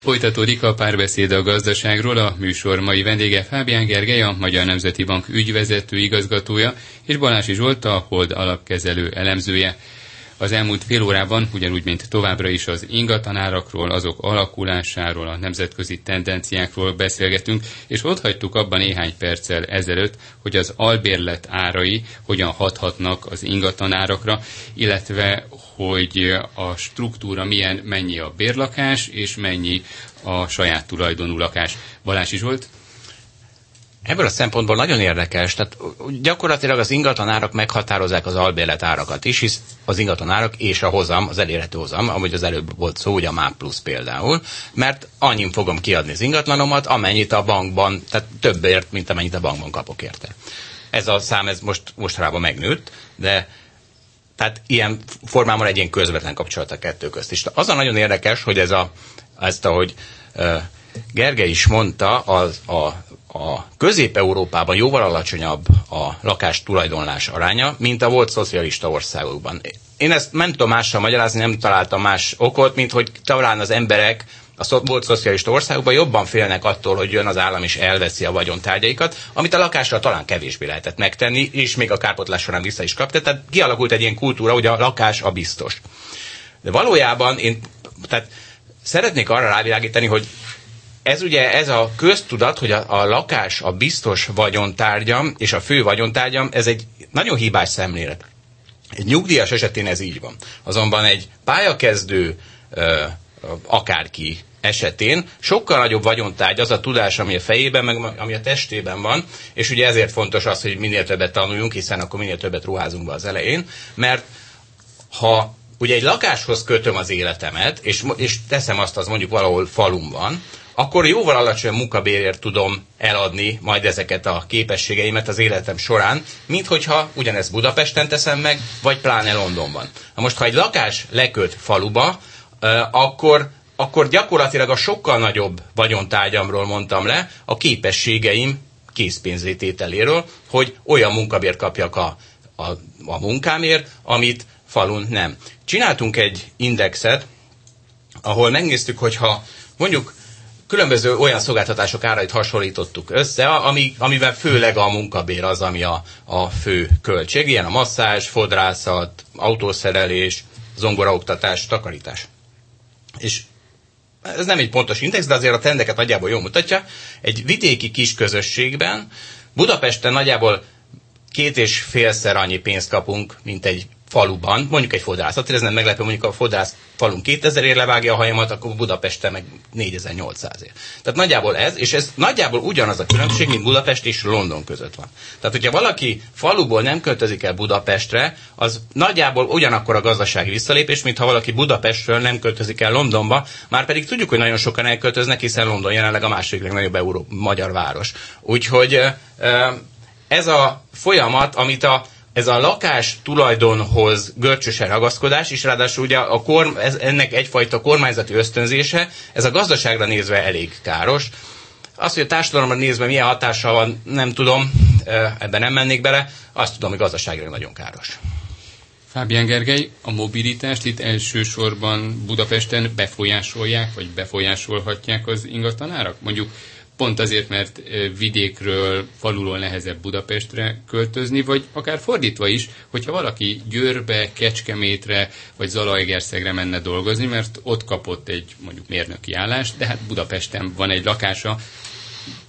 Folytatódik a párbeszéd a gazdaságról, a műsor mai vendége Fábián Gergely, a Magyar Nemzeti Bank ügyvezető igazgatója, és Balási Zsolt, a Hold alapkezelő elemzője. Az elmúlt fél órában, ugyanúgy, mint továbbra is az ingatlanárakról, azok alakulásáról, a nemzetközi tendenciákról beszélgetünk, és ott hagytuk abban néhány perccel ezelőtt, hogy az albérlet árai hogyan hathatnak az ingatlanárakra, illetve hogy a struktúra milyen, mennyi a bérlakás, és mennyi a saját tulajdonú lakás. Balási Zsolt? Ebből a szempontból nagyon érdekes, tehát gyakorlatilag az ingatlanárak meghatározzák az albérlet árakat is, hisz az ingatlanárak és a hozam, az elérhető hozam, amúgy az előbb volt szó, ugye a MÁP plusz például, mert annyin fogom kiadni az ingatlanomat, amennyit a bankban, tehát többért, mint amennyit a bankban kapok érte. Ez a szám, ez most mostanában megnőtt, de tehát ilyen formában egy ilyen közvetlen kapcsolat a kettő közt is. Az a nagyon érdekes, hogy ez a, ezt ahogy uh, Gergely is mondta, az, a, a Közép-Európában jóval alacsonyabb a lakás tulajdonlás aránya, mint a volt szocialista országokban. Én ezt nem tudom mással magyarázni, nem találtam más okot, mint hogy talán az emberek a volt szocialista országokban jobban félnek attól, hogy jön az állam és elveszi a vagyontárgyaikat, amit a lakásra talán kevésbé lehetett megtenni, és még a kárpotlás során vissza is kapta. Tehát kialakult egy ilyen kultúra, hogy a lakás a biztos. De valójában én tehát szeretnék arra rávilágítani, hogy ez ugye ez a köztudat, hogy a, a lakás a biztos vagyontárgyam, és a fő vagyontárgyam, ez egy nagyon hibás szemlélet. Egy nyugdíjas esetén ez így van. Azonban egy pályakezdő ö, akárki esetén sokkal nagyobb vagyontárgy az a tudás, ami a fejében, meg ami a testében van, és ugye ezért fontos az, hogy minél többet tanuljunk, hiszen akkor minél többet ruházunk be az elején, mert ha ugye egy lakáshoz kötöm az életemet, és, és teszem azt, az mondjuk valahol falun van, akkor jóval alacsonyabb munkabérért tudom eladni majd ezeket a képességeimet az életem során, mint hogyha ugyanezt Budapesten teszem meg, vagy pláne Londonban. Na most, ha egy lakás leköt faluba, akkor, akkor gyakorlatilag a sokkal nagyobb vagyontárgyamról mondtam le, a képességeim készpénzétételéről, hogy olyan munkabért kapjak a, a, a munkámért, amit falun nem. Csináltunk egy indexet, ahol megnéztük, hogyha mondjuk különböző olyan szolgáltatások árait hasonlítottuk össze, ami, amiben főleg a munkabér az, ami a, a fő költség. Ilyen a masszázs, fodrászat, autószerelés, zongoraoktatás, takarítás. És ez nem egy pontos index, de azért a trendeket nagyjából jól mutatja. Egy vidéki kis közösségben Budapesten nagyjából két és félszer annyi pénzt kapunk, mint egy faluban, mondjuk egy fodrászat, ez nem meglepő, mondjuk a fodrász falun 2000 ér levágja a hajamat, akkor Budapesten meg 4800 ér. Tehát nagyjából ez, és ez nagyjából ugyanaz a különbség, mint Budapest és London között van. Tehát, hogyha valaki faluból nem költözik el Budapestre, az nagyjából ugyanakkor a gazdasági visszalépés, mint ha valaki Budapestről nem költözik el Londonba, már pedig tudjuk, hogy nagyon sokan elköltöznek, hiszen London jelenleg a második legnagyobb euró magyar város. Úgyhogy ez a folyamat, amit a ez a lakás tulajdonhoz görcsösen ragaszkodás, és ráadásul ugye a korm, ez, ennek egyfajta kormányzati ösztönzése, ez a gazdaságra nézve elég káros. Azt, hogy a társadalomra nézve milyen hatással van, nem tudom, ebben nem mennék bele, azt tudom, hogy gazdaságra nagyon káros. Fábián Gergely, a mobilitást itt elsősorban Budapesten befolyásolják, vagy befolyásolhatják az ingatlanárak? Mondjuk pont azért, mert vidékről, faluról nehezebb Budapestre költözni, vagy akár fordítva is, hogyha valaki Győrbe, Kecskemétre vagy Zalaegerszegre menne dolgozni, mert ott kapott egy mondjuk mérnöki állást, de hát Budapesten van egy lakása,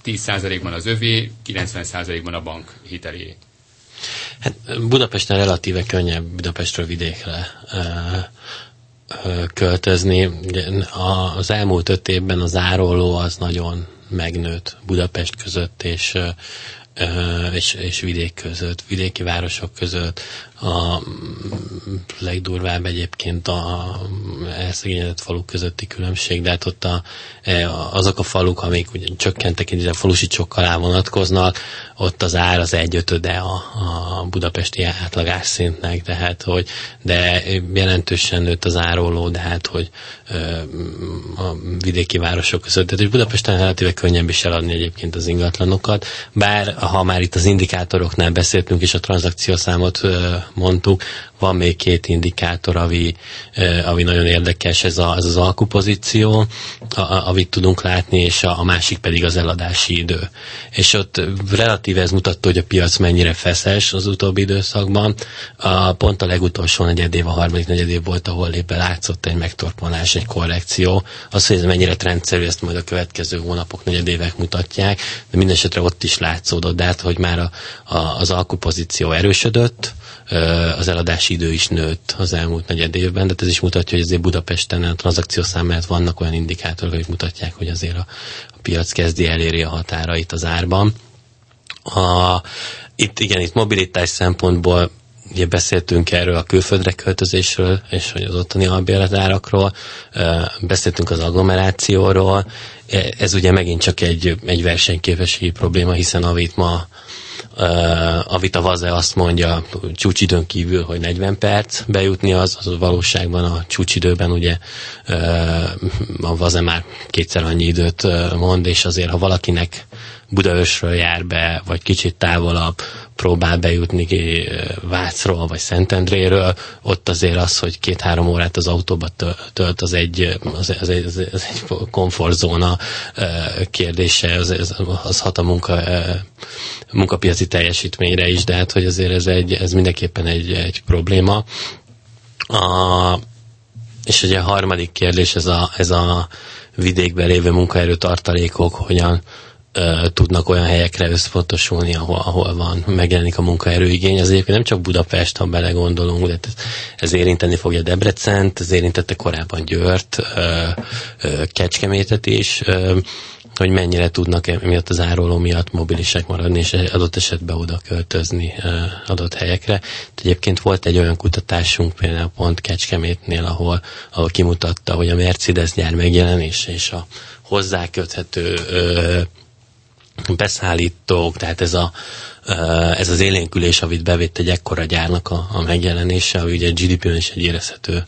10%-ban az övé, 90%-ban a bank hitelé. Hát Budapesten relatíve könnyebb Budapestről vidékre költözni. Az elmúlt öt évben az áróló az nagyon megnőtt Budapest között és, és, és vidék között, vidéki városok között. A legdurvább egyébként a elszegényedett faluk közötti különbség, de hát ott a, e, azok a faluk, amik ugye csökkentek, a falusi csokkal alá vonatkoznak, ott az ár az egyötöde a, a budapesti átlagás szintnek, tehát hogy, de jelentősen nőtt az áróló, de hát hogy a vidéki városok között, tehát hogy Budapesten relatíve könnyebb is eladni egyébként az ingatlanokat, bár a, ha már itt az indikátoroknál beszéltünk, és a tranzakciószámot mondtuk, van még két indikátor, ami, ami nagyon érdekes, ez, a, ez az alkupozíció, a, a, amit tudunk látni, és a, a másik pedig az eladási idő. És ott relatíve ez mutatta, hogy a piac mennyire feszes az utóbbi időszakban. A, pont a legutolsó negyedév, a harmadik negyedév volt, ahol éppen látszott egy megtorpanás, egy korrekció. Az, hogy ez mennyire trendszerű, ezt majd a következő hónapok, negyedévek mutatják, de minden esetre ott is látszódott, hát, hogy már a, a, az alkupozíció erősödött, az eladási idő is nőtt az elmúlt negyed évben, de ez is mutatja, hogy azért Budapesten a tranzakciószám mellett vannak olyan indikátorok, amik mutatják, hogy azért a, a piac kezdi eléri a határait az árban. A, itt igen, itt mobilitás szempontból ugye beszéltünk erről a külföldre költözésről, és hogy az ottani albérletárakról, beszéltünk az agglomerációról, e, ez ugye megint csak egy, egy versenyképességi probléma, hiszen amit ma a Vita Vaze azt mondja csúcsidőn kívül, hogy 40 perc bejutni az, az valóságban a csúcsidőben ugye a Vaze már kétszer annyi időt mond, és azért ha valakinek Budaörsről jár be, vagy kicsit távolabb próbál bejutni Vácról, vagy Szentendréről, ott azért az, hogy két-három órát az autóba tölt, az egy, az, az egy, az egy komfortzóna kérdése, az, az, az hat a munka, munkapiaci teljesítményre is, de hát, hogy azért ez, egy, ez mindenképpen egy, egy probléma. A, és ugye a harmadik kérdés, ez a, ez a vidékben lévő munkaerő tartalékok, hogyan tudnak olyan helyekre összpontosulni, ahol, ahol van, megjelenik a munkaerőigény. Ez egyébként nem csak Budapest, ha belegondolunk, de ez, érinteni fogja Debrecent, ez érintette korábban Győrt, Kecskemétet is, hogy mennyire tudnak miatt az áróló miatt mobilisek maradni, és adott esetben oda költözni adott helyekre. Egyébként volt egy olyan kutatásunk például pont Kecskemétnél, ahol, ahol kimutatta, hogy a Mercedes gyár megjelenése és a hozzáköthető beszállítók, tehát ez, a, ez az élénkülés, amit bevett egy ekkora gyárnak a, a megjelenése, ami ugye GDP-ben is egy érezhető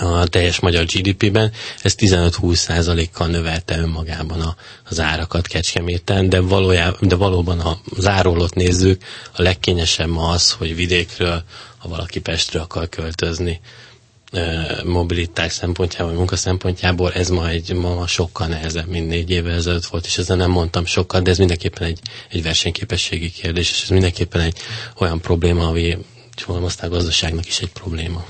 a teljes magyar GDP-ben, ez 15-20 százalékkal növelte önmagában a, az árakat Kecskeméten, de, valójában, de valóban ha zárólót nézzük, a legkényesebb ma az, hogy vidékről, ha valaki Pestről akar költözni, mobilitás szempontjából, munka szempontjából ez ma, egy, ma sokkal nehezebb, mint négy évvel ezelőtt volt, és ezzel nem mondtam sokkal, de ez mindenképpen egy, egy versenyképességi kérdés, és ez mindenképpen egy olyan probléma, ami a gazdaságnak is egy probléma.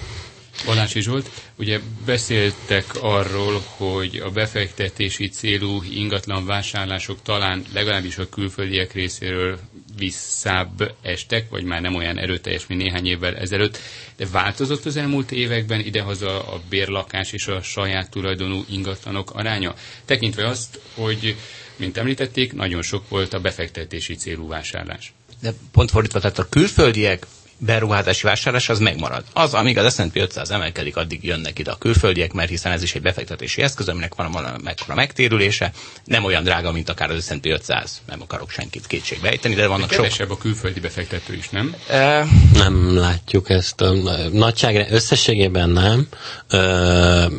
Balási Zsolt, ugye beszéltek arról, hogy a befektetési célú ingatlan vásárlások talán legalábbis a külföldiek részéről visszább estek, vagy már nem olyan erőteljes, mint néhány évvel ezelőtt, de változott az elmúlt években idehaza a bérlakás és a saját tulajdonú ingatlanok aránya? Tekintve azt, hogy, mint említették, nagyon sok volt a befektetési célú vásárlás. De pont fordítva, tehát a külföldiek beruházási vásárlás az megmarad. Az, amíg az S&P 500 emelkedik, addig jönnek ide a külföldiek, mert hiszen ez is egy befektetési eszköz, aminek van a mekkora megtérülése, nem olyan drága, mint akár az S&P 500, nem akarok senkit kétségbe ejteni, de vannak de kevesebb sok... a külföldi befektető is, nem? E... Nem látjuk ezt. A nagyságra összességében nem.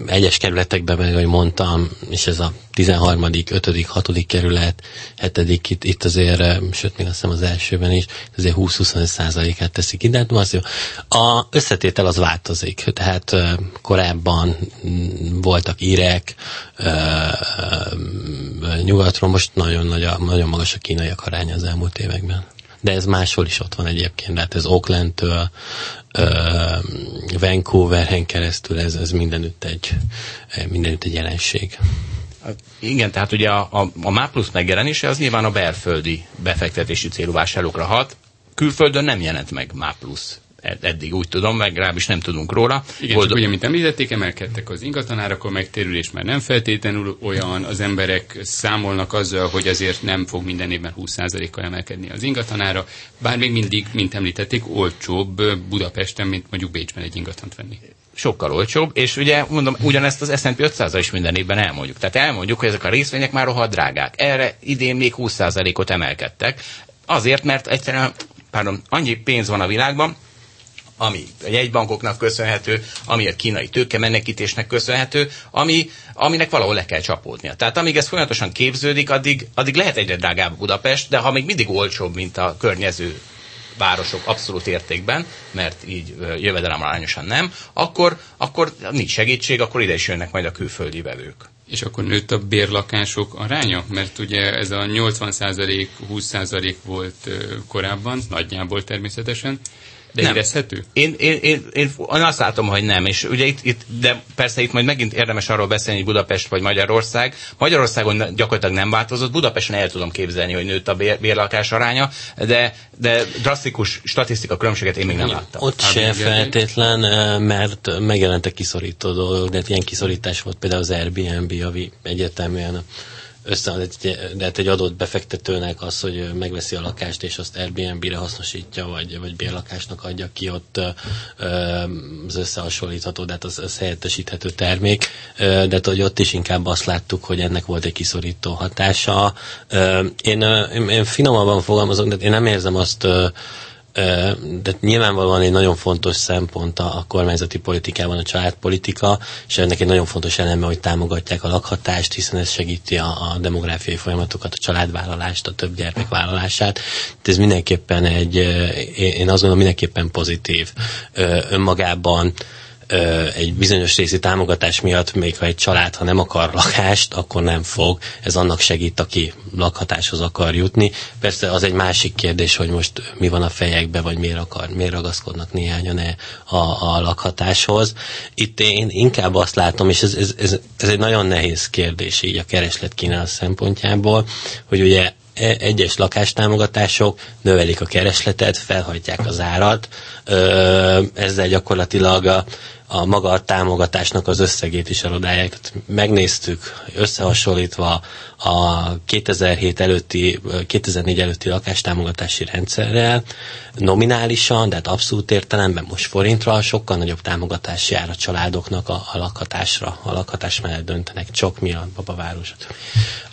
Egyes kerületekben meg, ahogy mondtam, és ez a 13., 5., 6. kerület, 7. itt, itt azért, sőt, még azt hiszem az elsőben is, azért 20-25 százalékát teszik ide. Hát az. A összetétel az változik. Tehát korábban mm, voltak írek, nyugatról most nagyon, nagy a, nagyon magas a kínaiak aránya az elmúlt években de ez máshol is ott van egyébként, tehát ez Oaklandtől Vancouveren keresztül, ez, ez mindenütt egy, mindenütt egy jelenség. Igen, tehát ugye a, a, a MÁ plusz megjelenése az nyilván a belföldi befektetési célú vásárlókra hat. Külföldön nem jelent meg MÁ plusz eddig úgy tudom, meg rá is nem tudunk róla. Igen, Boldog... csak ugye, mint említették, emelkedtek az ingatlanárak, a megtérülés már nem feltétlenül olyan, az emberek számolnak azzal, hogy azért nem fog minden évben 20%-kal emelkedni az ingatlanára, bár még mindig, mint említették, olcsóbb Budapesten, mint mondjuk Bécsben egy ingatlant venni sokkal olcsóbb, és ugye mondom, ugyanezt az S&P 500 is minden évben elmondjuk. Tehát elmondjuk, hogy ezek a részvények már rohadt drágák. Erre idén még 20%-ot emelkedtek. Azért, mert egyszerűen, pardon, annyi pénz van a világban, ami a jegybankoknak köszönhető, ami a kínai tőkemenekítésnek köszönhető, ami, aminek valahol le kell csapódnia. Tehát amíg ez folyamatosan képződik, addig, addig lehet egyre drágább Budapest, de ha még mindig olcsóbb, mint a környező városok abszolút értékben, mert így jövedelem arányosan nem, akkor, akkor nincs segítség, akkor ide is jönnek majd a külföldi vevők. És akkor nőtt a bérlakások aránya? Mert ugye ez a 80%-20% volt korábban, nagyjából természetesen, de nem. érezhető? Én, én, én, én, azt látom, hogy nem. És ugye itt, itt, de persze itt majd megint érdemes arról beszélni, hogy Budapest vagy Magyarország. Magyarországon gyakorlatilag nem változott. Budapesten el tudom képzelni, hogy nőtt a bér, bérlakás aránya, de, de drasztikus statisztika különbséget én még nem láttam. Ott se feltétlen, mert megjelentek kiszorító dolgok, de ilyen kiszorítás volt például az Airbnb, ami egyeteműen összead de hát egy adott befektetőnek az, hogy megveszi a lakást, és azt Airbnb-re hasznosítja, vagy, vagy bérlakásnak adja ki, ott az összehasonlítható, de hát az, az helyettesíthető termék, de hát, hogy ott is inkább azt láttuk, hogy ennek volt egy kiszorító hatása. Én, én, én finomabban fogalmazok, de én nem érzem azt de nyilvánvalóan egy nagyon fontos szempont a, kormányzati politikában a családpolitika, és ennek egy nagyon fontos eleme, hogy támogatják a lakhatást, hiszen ez segíti a, a demográfiai folyamatokat, a családvállalást, a több gyermek vállalását. Ez mindenképpen egy, én azt gondolom, mindenképpen pozitív önmagában egy bizonyos részi támogatás miatt, még ha egy család, ha nem akar lakást, akkor nem fog. Ez annak segít, aki lakhatáshoz akar jutni. Persze az egy másik kérdés, hogy most mi van a fejekbe, vagy miért akar, miért ragaszkodnak néhányan -e a, a lakhatáshoz. Itt én inkább azt látom, és ez, ez, ez, ez egy nagyon nehéz kérdés így a kereslet kínál szempontjából, hogy ugye e, egyes lakástámogatások növelik a keresletet, felhajtják az árat, ezzel gyakorlatilag a, a maga a támogatásnak az összegét is erodálják. Tehát megnéztük összehasonlítva a 2007 előtti, 2004 előtti lakástámogatási rendszerrel, nominálisan, de hát abszolút értelemben most forintra sokkal nagyobb támogatás jár a családoknak a, a lakhatásra. A lakhatás mellett döntenek csak mi a babaváros.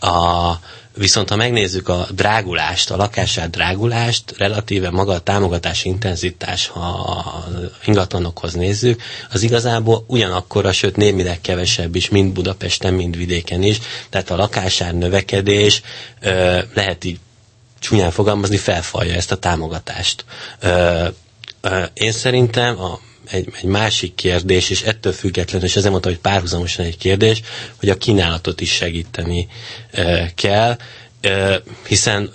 A, Viszont ha megnézzük a drágulást, a lakását drágulást, relatíve maga a támogatás intenzitás, ha a ingatlanokhoz nézzük, az igazából ugyanakkor, sőt némileg kevesebb is, mind Budapesten, mind vidéken is. Tehát a lakásár növekedés ö, lehet így csúnyán fogalmazni, felfalja ezt a támogatást. Ö, én szerintem a egy, egy másik kérdés, és ettől függetlenül, és ezért mondtam, hogy párhuzamosan egy kérdés, hogy a kínálatot is segíteni e, kell, e, hiszen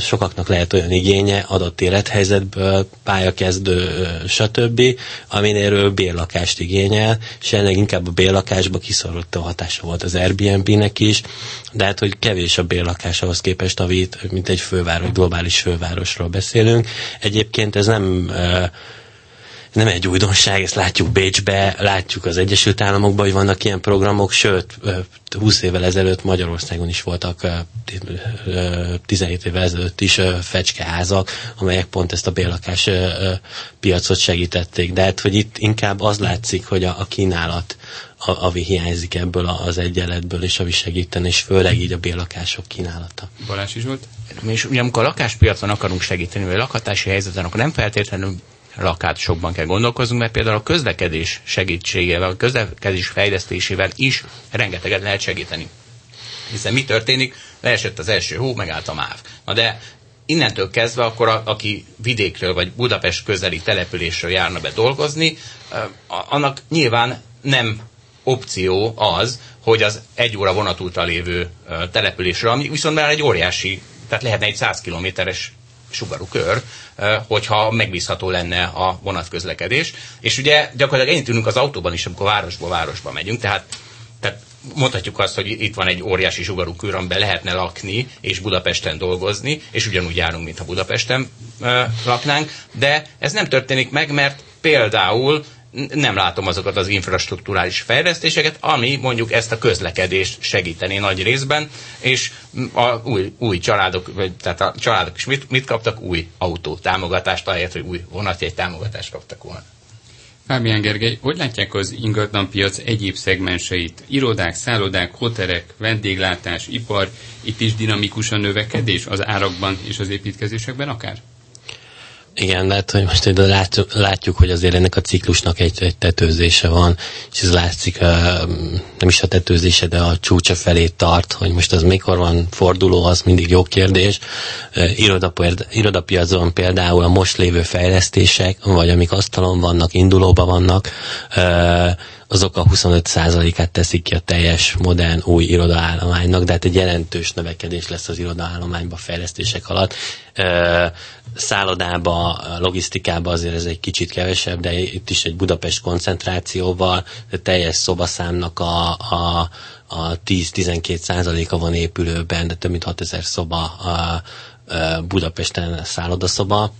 sokaknak lehet olyan igénye adott élethelyzetből, pályakezdő, stb., aminéről bérlakást igényel, és ennek inkább a bérlakásba kiszorult a hatása volt az Airbnb-nek is, de hát, hogy kevés a bérlakás ahhoz képest, amit, mint egy főváros, globális fővárosról beszélünk. Egyébként ez nem nem egy újdonság, ezt látjuk Bécsbe, látjuk az Egyesült Államokban, hogy vannak ilyen programok, sőt, 20 évvel ezelőtt Magyarországon is voltak, 17 évvel ezelőtt is fecskeházak, amelyek pont ezt a bérlakás piacot segítették. De hát, hogy itt inkább az látszik, hogy a, a kínálat, a, ami hiányzik ebből az egyenletből, és ami segíteni, és főleg így a bérlakások kínálata. Balázs is volt? És ugye amikor a lakáspiacon akarunk segíteni, vagy a lakhatási helyzeten, akkor nem feltétlenül lakásokban kell gondolkoznunk, mert például a közlekedés segítségével, a közlekedés fejlesztésével is rengeteget lehet segíteni. Hiszen mi történik? Leesett az első hó, megállt a MÁV. Na de innentől kezdve akkor a, aki vidékről vagy Budapest közeli településről járna be dolgozni, annak nyilván nem opció az, hogy az egy óra vonatútra lévő településre, ami viszont már egy óriási, tehát lehetne egy 100 kilométeres sugarú kör, hogyha megbízható lenne a vonatközlekedés. És ugye gyakorlatilag ennyit ülünk az autóban is, amikor városból városba megyünk, tehát, tehát mondhatjuk azt, hogy itt van egy óriási sugarú kör, amiben lehetne lakni és Budapesten dolgozni, és ugyanúgy járunk, mintha Budapesten laknánk, de ez nem történik meg, mert például nem látom azokat az infrastruktúrális fejlesztéseket, ami mondjuk ezt a közlekedést segíteni nagy részben, és a új, új családok, tehát a családok is mit, mit kaptak? Új autó támogatást, ahelyett, hogy új vonatjegy támogatást kaptak volna. Fábián Gergely, hogy látják az ingatlanpiac egyéb szegmenseit? Irodák, szállodák, hotelek, vendéglátás, ipar, itt is dinamikus a növekedés az árakban és az építkezésekben akár? Igen, lehet, hogy most látjuk, látjuk, hogy azért ennek a ciklusnak egy, egy tetőzése van, és ez látszik, nem is a tetőzése, de a csúcsa felé tart, hogy most az mikor van forduló, az mindig jó kérdés. Irodapiacon például a most lévő fejlesztések, vagy amik asztalon vannak, indulóban vannak, azok a 25%-át teszik ki a teljes modern új irodaállománynak, de hát egy jelentős növekedés lesz az irodaállományban fejlesztések alatt. Szállodába, logisztikába azért ez egy kicsit kevesebb, de itt is egy Budapest koncentrációval, teljes szobaszámnak a, a, a 10-12 százaléka van épülőben, de több mint 6000 szoba a Budapesten szállodaszoba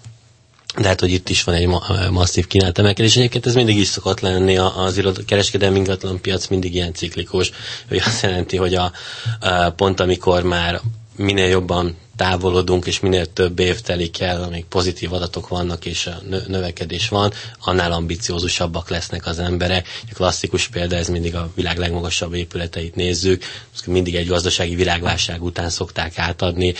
de hát, hogy itt is van egy ma- masszív kínálatemelkedés. Egyébként ez mindig is szokott lenni, az iroda, kereskedelmi ingatlan piac mindig ilyen ciklikus, hogy azt jelenti, hogy a, a pont amikor már minél jobban távolodunk, és minél több év telik el, amíg pozitív adatok vannak, és a növekedés van, annál ambiciózusabbak lesznek az emberek. A klasszikus példa, ez mindig a világ legmagasabb épületeit nézzük, mindig egy gazdasági világválság után szokták átadni,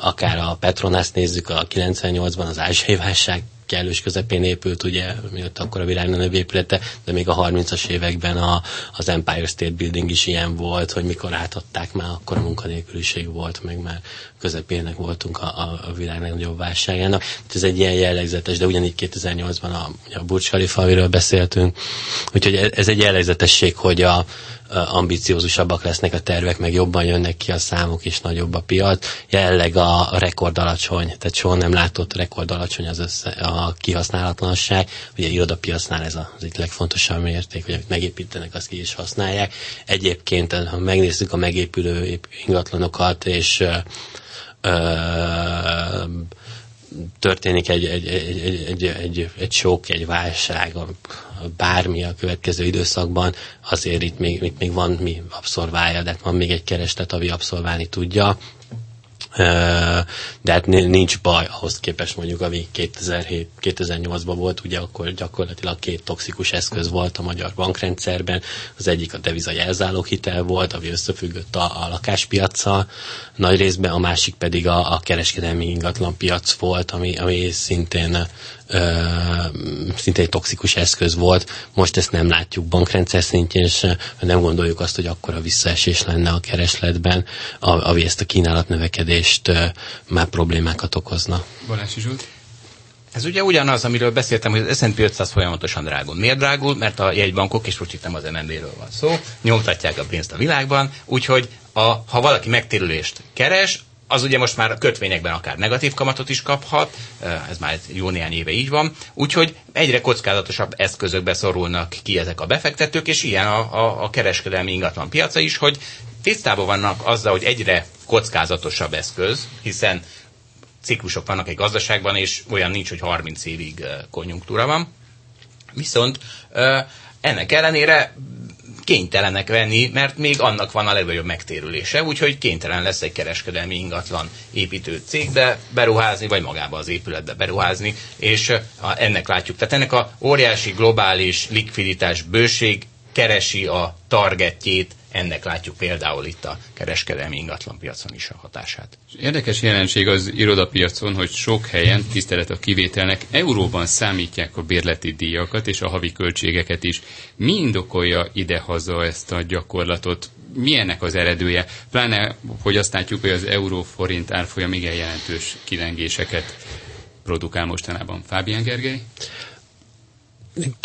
akár a Petronász nézzük, a 98-ban az ázsiai válság kellős közepén épült, ugye, miatt akkor a világ épülete, de még a 30-as években a, az Empire State Building is ilyen volt, hogy mikor átadták már, akkor a munkanélküliség volt, meg már közepének voltunk a, a, a világ legnagyobb válságának. Ez egy ilyen jellegzetes, de ugyanígy 2008-ban a, a Burj Khalifa, amiről beszéltünk, úgyhogy ez egy jellegzetesség, hogy a, ambiciózusabbak lesznek a tervek, meg jobban jönnek ki a számok, és nagyobb a piac. Jelenleg a rekord alacsony, tehát soha nem látott rekord alacsony az össze, a kihasználatlanság. Ugye irodapiacnál ez az egyik legfontosabb mérték, hogy amit megépítenek, azt ki is használják. Egyébként, ha megnézzük a megépülő ingatlanokat, és ö, történik egy, egy, egy, egy, egy, egy, egy sok, egy válság, bármi a következő időszakban, azért itt még, itt még van mi abszorválja, de van még egy kereslet, ami abszolválni tudja de hát nincs baj ahhoz képest mondjuk, ami 2007-2008-ban volt, ugye akkor gyakorlatilag két toxikus eszköz volt a magyar bankrendszerben, az egyik a deviza hitel volt, ami összefüggött a, a lakáspiacsal nagy részben, a másik pedig a, a kereskedelmi ingatlan piac volt, ami, ami szintén szinte egy toxikus eszköz volt. Most ezt nem látjuk bankrendszer szintjén, és nem gondoljuk azt, hogy akkora visszaesés lenne a keresletben, ami ezt a kínálat növekedést már problémákat okozna. Balási Zsolt? Ez ugye ugyanaz, amiről beszéltem, hogy az S&P 500 folyamatosan drágul. Miért drágul? Mert a jegybankok, és most itt nem az MNB-ről van szó, nyomtatják a pénzt a világban, úgyhogy a, ha valaki megtérülést keres, az ugye most már a kötvényekben akár negatív kamatot is kaphat, ez már jó néhány éve így van, úgyhogy egyre kockázatosabb eszközökbe szorulnak ki ezek a befektetők, és ilyen a, a, a kereskedelmi ingatlan piaca is, hogy tisztában vannak azzal, hogy egyre kockázatosabb eszköz, hiszen ciklusok vannak egy gazdaságban, és olyan nincs, hogy 30 évig konjunktúra van. Viszont ennek ellenére kénytelenek venni, mert még annak van a legnagyobb megtérülése, úgyhogy kénytelen lesz egy kereskedelmi ingatlan építő cégbe beruházni, vagy magába az épületbe beruházni, és ennek látjuk. Tehát ennek a óriási globális likviditás bőség keresi a targetjét ennek látjuk például itt a kereskedelmi ingatlanpiacon is a hatását. Érdekes jelenség az irodapiacon, hogy sok helyen, tisztelet a kivételnek, euróban számítják a bérleti díjakat és a havi költségeket is. Mi indokolja ide-haza ezt a gyakorlatot? Milyennek az eredője? Pláne, hogy azt látjuk, hogy az euró-forint árfolyam igen jelentős kilengéseket produkál mostanában. Fábián Gergely?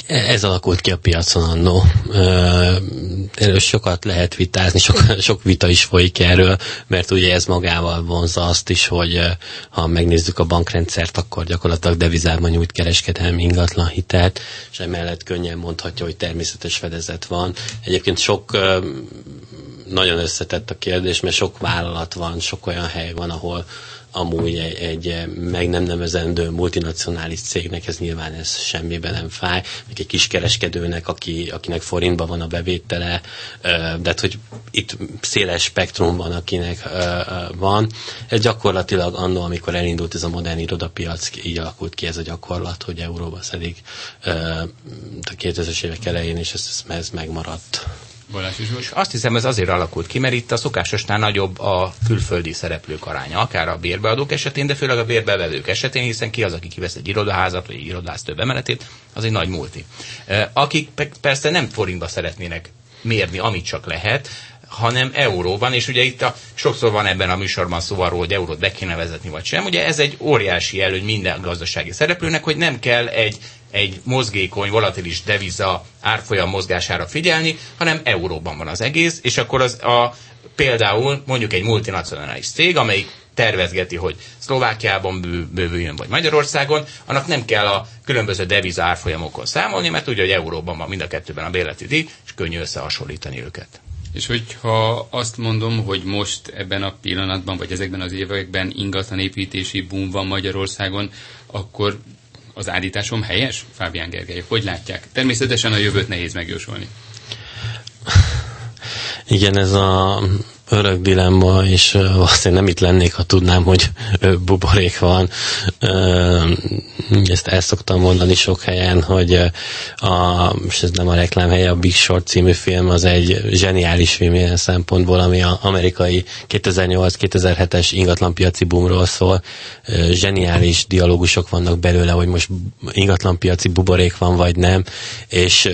Ez alakult ki a piacon annó. Erről sokat lehet vitázni, sok, sok vita is folyik erről, mert ugye ez magával vonza azt is, hogy ha megnézzük a bankrendszert, akkor gyakorlatilag devizában nyújt kereskedelmi ingatlan hitelt, és emellett könnyen mondhatja, hogy természetes fedezet van. Egyébként sok nagyon összetett a kérdés, mert sok vállalat van, sok olyan hely van, ahol amúgy egy, egy meg nem nevezendő multinacionális cégnek ez nyilván ez semmiben nem fáj, meg egy kiskereskedőnek, aki, akinek forintban van a bevétele, de hát, hogy itt széles spektrum van, akinek van. Ez gyakorlatilag annó, amikor elindult ez a modern irodapiac, így alakult ki ez a gyakorlat, hogy euróba szedik a 2000-es évek elején, és ez, ez megmaradt. Balázs is azt hiszem, ez azért alakult ki, mert itt a szokásosnál nagyobb a külföldi szereplők aránya, akár a bérbeadók esetén, de főleg a bérbevevők esetén, hiszen ki az, aki kivesz egy irodaházat, vagy egy irodász több emeletét, az egy nagy multi. Akik persze nem forintba szeretnének mérni, amit csak lehet, hanem euróban, és ugye itt a, sokszor van ebben a műsorban szó arról, hogy eurót be kéne vezetni, vagy sem. Ugye ez egy óriási előny minden gazdasági szereplőnek, hogy nem kell egy, egy mozgékony, volatilis deviza árfolyam mozgására figyelni, hanem euróban van az egész, és akkor az a, például mondjuk egy multinacionális cég, amelyik tervezgeti, hogy Szlovákiában bővüljön, vagy Magyarországon, annak nem kell a különböző deviza árfolyamokon számolni, mert tudja, hogy euróban van mind a kettőben a béleti díj, és könnyű összehasonlítani őket. És hogyha azt mondom, hogy most ebben a pillanatban, vagy ezekben az években ingatlan építési boom van Magyarországon, akkor az állításom helyes, Fábián Gergely? Hogy látják? Természetesen a jövőt nehéz megjósolni. Igen, ez a örök dilemma, és valószínűleg nem itt lennék, ha tudnám, hogy buborék van. Ezt el szoktam mondani sok helyen, hogy a, és ez nem a reklám helye, a Big Short című film az egy zseniális film ilyen szempontból, ami az amerikai 2008-2007-es ingatlanpiaci boomról szól. Zseniális dialógusok vannak belőle, hogy most ingatlanpiaci buborék van, vagy nem, és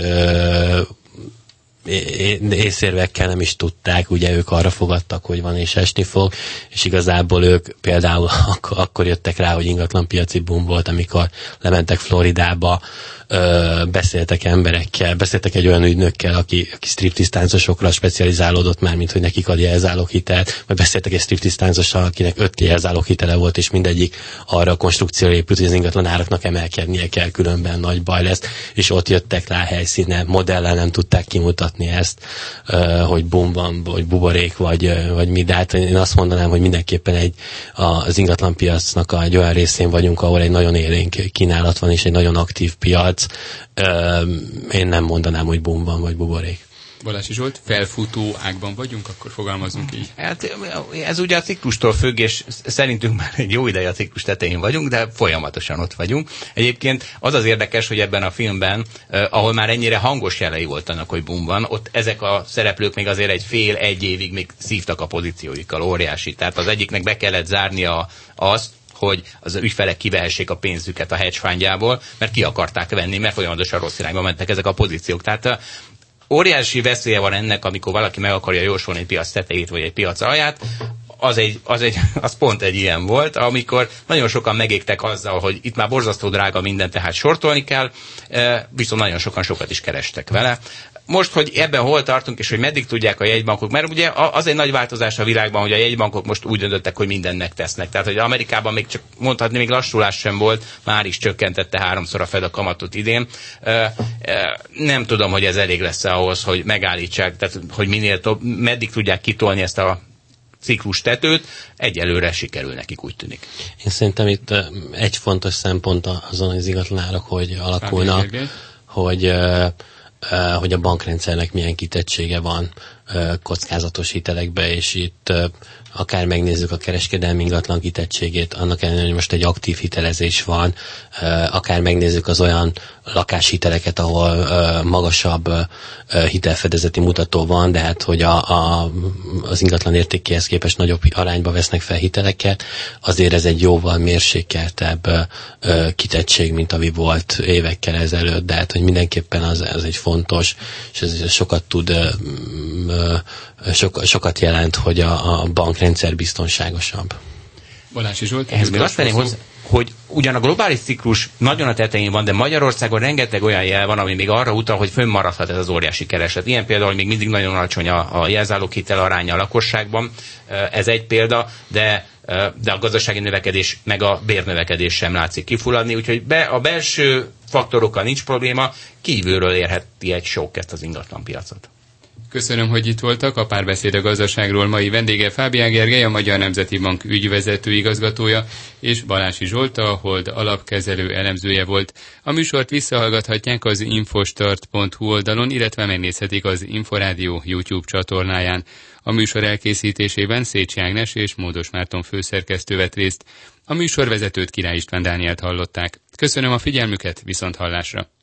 észérvekkel nem is tudták, ugye ők arra fogadtak, hogy van és esni fog, és igazából ők például ak- akkor jöttek rá, hogy ingatlan piaci boom volt, amikor lementek Floridába, ö, beszéltek emberekkel, beszéltek egy olyan ügynökkel, aki, aki striptisztáncosokra specializálódott már, mint hogy nekik ad hitelt, vagy beszéltek egy striptisztáncossal, akinek öt hitele volt, és mindegyik arra a konstrukcióra épült, hogy az ingatlan áraknak emelkednie kell, különben nagy baj lesz, és ott jöttek rá helyszíne, modellel nem tudták kimutatni ezt, hogy bum van, vagy buborék, vagy, vagy mi, de hát én azt mondanám, hogy mindenképpen egy, az ingatlanpiacnak egy olyan részén vagyunk, ahol egy nagyon élénk kínálat van, és egy nagyon aktív piac. Én nem mondanám, hogy bum van, vagy buborék. Balási Zsolt, felfutó ágban vagyunk, akkor fogalmazunk így. Hát ez ugye a ciklustól függ, és szerintünk már egy jó ideje a ciklus tetején vagyunk, de folyamatosan ott vagyunk. Egyébként az az érdekes, hogy ebben a filmben, eh, ahol már ennyire hangos jelei volt hogy bum van, ott ezek a szereplők még azért egy fél, egy évig még szívtak a pozícióikkal, óriási. Tehát az egyiknek be kellett zárnia azt, hogy az ügyfelek kivehessék a pénzüket a hedge mert ki akarták venni, mert folyamatosan rossz irányba mentek ezek a pozíciók. Tehát óriási veszélye van ennek, amikor valaki meg akarja jósolni egy piac tetejét vagy egy piac alját, az, egy, az, egy, az pont egy ilyen volt, amikor nagyon sokan megégtek azzal, hogy itt már borzasztó drága minden, tehát sortolni kell, viszont nagyon sokan sokat is kerestek vele most, hogy ebben hol tartunk, és hogy meddig tudják a jegybankok, mert ugye az egy nagy változás a világban, hogy a jegybankok most úgy döntöttek, hogy mindent megtesznek. Tehát, hogy Amerikában még csak mondhatni, még lassulás sem volt, már is csökkentette háromszor a Fed a kamatot idén. Nem tudom, hogy ez elég lesz ahhoz, hogy megállítsák, tehát, hogy minél több, meddig tudják kitolni ezt a ciklus tetőt, egyelőre sikerül nekik, úgy tűnik. Én szerintem itt egy fontos szempont azon az ingatlanárak, hogy alakulnak, hogy hogy a bankrendszernek milyen kitettsége van kockázatos hitelekbe, és itt akár megnézzük a kereskedelmi ingatlan kitettségét, annak ellenére, hogy most egy aktív hitelezés van, akár megnézzük az olyan lakáshiteleket, ahol magasabb hitelfedezeti mutató van, de hát hogy a, a, az ingatlan értékéhez képest nagyobb arányba vesznek fel hiteleket, azért ez egy jóval mérsékeltebb kitettség, mint ami volt évekkel ezelőtt, de hát hogy mindenképpen az, az egy fontos, és ez sokat tud so, sokat jelent, hogy a, a bankrendszer biztonságosabb. Balási Zsolt, Ehhez még azt tenném hozzá, hogy ugyan a globális ciklus nagyon a tetején van, de Magyarországon rengeteg olyan jel van, ami még arra utal, hogy fönnmaradhat ez az óriási kereslet. Ilyen például, hogy még mindig nagyon alacsony a, a jelzálók aránya a lakosságban, ez egy példa, de de a gazdasági növekedés meg a bérnövekedés sem látszik kifulladni, úgyhogy be, a belső faktorokkal nincs probléma, kívülről érheti egy sok ezt az ingatlanpiacot. Köszönöm, hogy itt voltak. A párbeszéd a gazdaságról mai vendége Fábián Gergely, a Magyar Nemzeti Bank ügyvezető igazgatója, és Balási Zsolt, a Hold alapkezelő elemzője volt. A műsort visszahallgathatják az infostart.hu oldalon, illetve megnézhetik az Inforádió YouTube csatornáján. A műsor elkészítésében Szécsi Ágnes és Módos Márton főszerkesztő vett részt. A műsorvezetőt Király István Dánielt hallották. Köszönöm a figyelmüket, viszont hallásra!